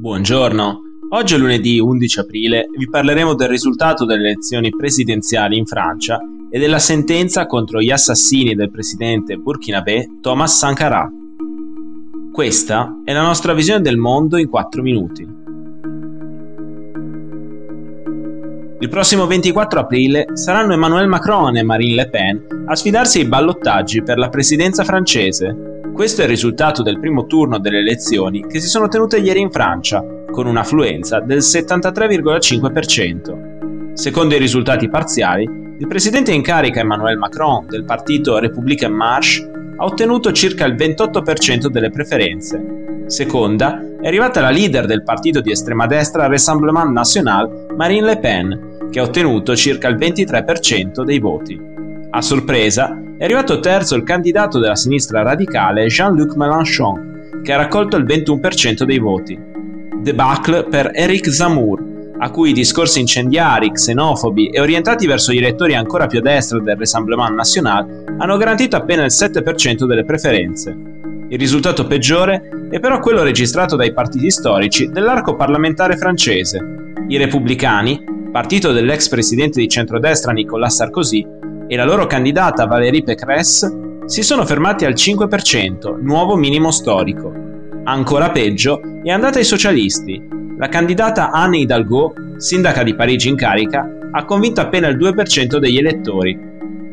Buongiorno, oggi è lunedì 11 aprile e vi parleremo del risultato delle elezioni presidenziali in Francia e della sentenza contro gli assassini del presidente burkinabè Thomas Sankara. Questa è la nostra visione del mondo in 4 minuti. Il prossimo 24 aprile saranno Emmanuel Macron e Marine Le Pen a sfidarsi ai ballottaggi per la presidenza francese questo è il risultato del primo turno delle elezioni che si sono tenute ieri in Francia, con un'affluenza del 73,5%. Secondo i risultati parziali, il presidente in carica Emmanuel Macron del partito République Marche ha ottenuto circa il 28% delle preferenze. Seconda è arrivata la leader del partito di estrema destra Rassemblement National, Marine Le Pen, che ha ottenuto circa il 23% dei voti. A sorpresa, è arrivato terzo il candidato della sinistra radicale Jean-Luc Mélenchon, che ha raccolto il 21% dei voti. Debacle per Eric Zemmour, a cui i discorsi incendiari, xenofobi e orientati verso gli elettori ancora più a destra del Rassemblement National hanno garantito appena il 7% delle preferenze. Il risultato peggiore è però quello registrato dai partiti storici dell'arco parlamentare francese. I repubblicani, partito dell'ex presidente di centrodestra Nicolas Sarkozy, e la loro candidata Valérie Pécresse si sono fermati al 5%, nuovo minimo storico. Ancora peggio è andata ai socialisti. La candidata Anne Hidalgo, sindaca di Parigi in carica, ha convinto appena il 2% degli elettori.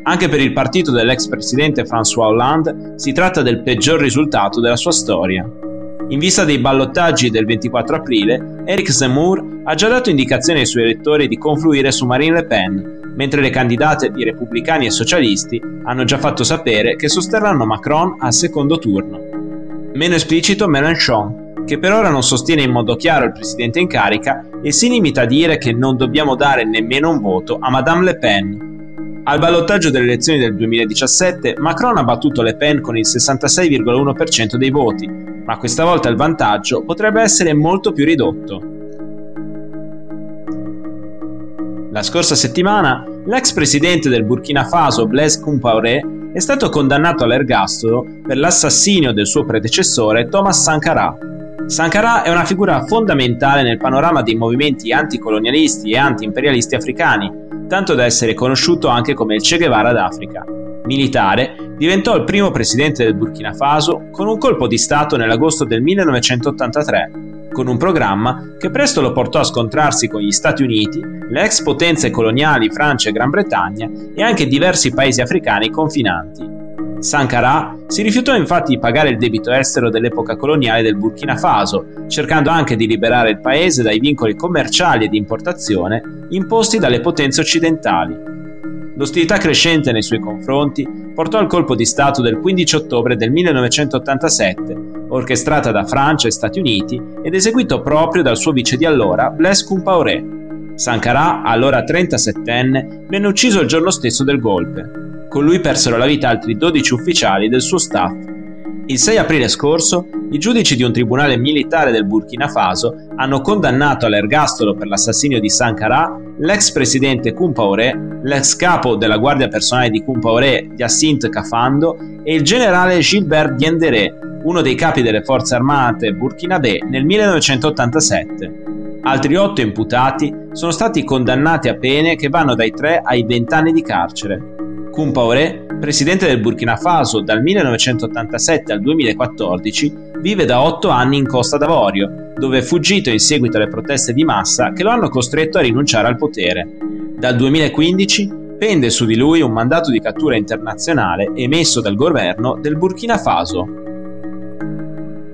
Anche per il partito dell'ex presidente François Hollande si tratta del peggior risultato della sua storia. In vista dei ballottaggi del 24 aprile, Eric Zemmour ha già dato indicazioni ai suoi elettori di confluire su Marine Le Pen, mentre le candidate di repubblicani e socialisti hanno già fatto sapere che sosterranno Macron al secondo turno. Meno esplicito Mélenchon, che per ora non sostiene in modo chiaro il presidente in carica e si limita a dire che non dobbiamo dare nemmeno un voto a Madame Le Pen. Al ballottaggio delle elezioni del 2017 Macron ha battuto Le Pen con il 66,1% dei voti, ma questa volta il vantaggio potrebbe essere molto più ridotto. La scorsa settimana l'ex presidente del Burkina Faso Blaise Compaoré è stato condannato all'ergastolo per l'assassinio del suo predecessore Thomas Sankara. Sankara è una figura fondamentale nel panorama dei movimenti anticolonialisti e anti-imperialisti africani, tanto da essere conosciuto anche come il Che Guevara d'Africa. Militare, diventò il primo presidente del Burkina Faso con un colpo di Stato nell'agosto del 1983 con un programma che presto lo portò a scontrarsi con gli Stati Uniti, le ex potenze coloniali Francia e Gran Bretagna e anche diversi paesi africani confinanti. Sankara si rifiutò infatti di pagare il debito estero dell'epoca coloniale del Burkina Faso, cercando anche di liberare il paese dai vincoli commerciali e di importazione imposti dalle potenze occidentali. L'ostilità crescente nei suoi confronti portò al colpo di Stato del 15 ottobre del 1987 orchestrata da Francia e Stati Uniti ed eseguito proprio dal suo vice di allora, Blaise Compaoré. Sankara, allora 37enne, venne ucciso il giorno stesso del golpe. Con lui persero la vita altri 12 ufficiali del suo staff. Il 6 aprile scorso, i giudici di un tribunale militare del Burkina Faso hanno condannato all'ergastolo per l'assassinio di Sankara l'ex presidente Compaoré, l'ex capo della guardia personale di Compaoré, Yacinthe Kafando, e il generale Gilbert Diendéré, uno dei capi delle forze armate burkinabè nel 1987. Altri otto imputati sono stati condannati a pene che vanno dai 3 ai 20 anni di carcere. Compaoré, presidente del Burkina Faso dal 1987 al 2014, vive da 8 anni in Costa d'Avorio, dove è fuggito in seguito alle proteste di massa che lo hanno costretto a rinunciare al potere. Dal 2015 pende su di lui un mandato di cattura internazionale emesso dal governo del Burkina Faso.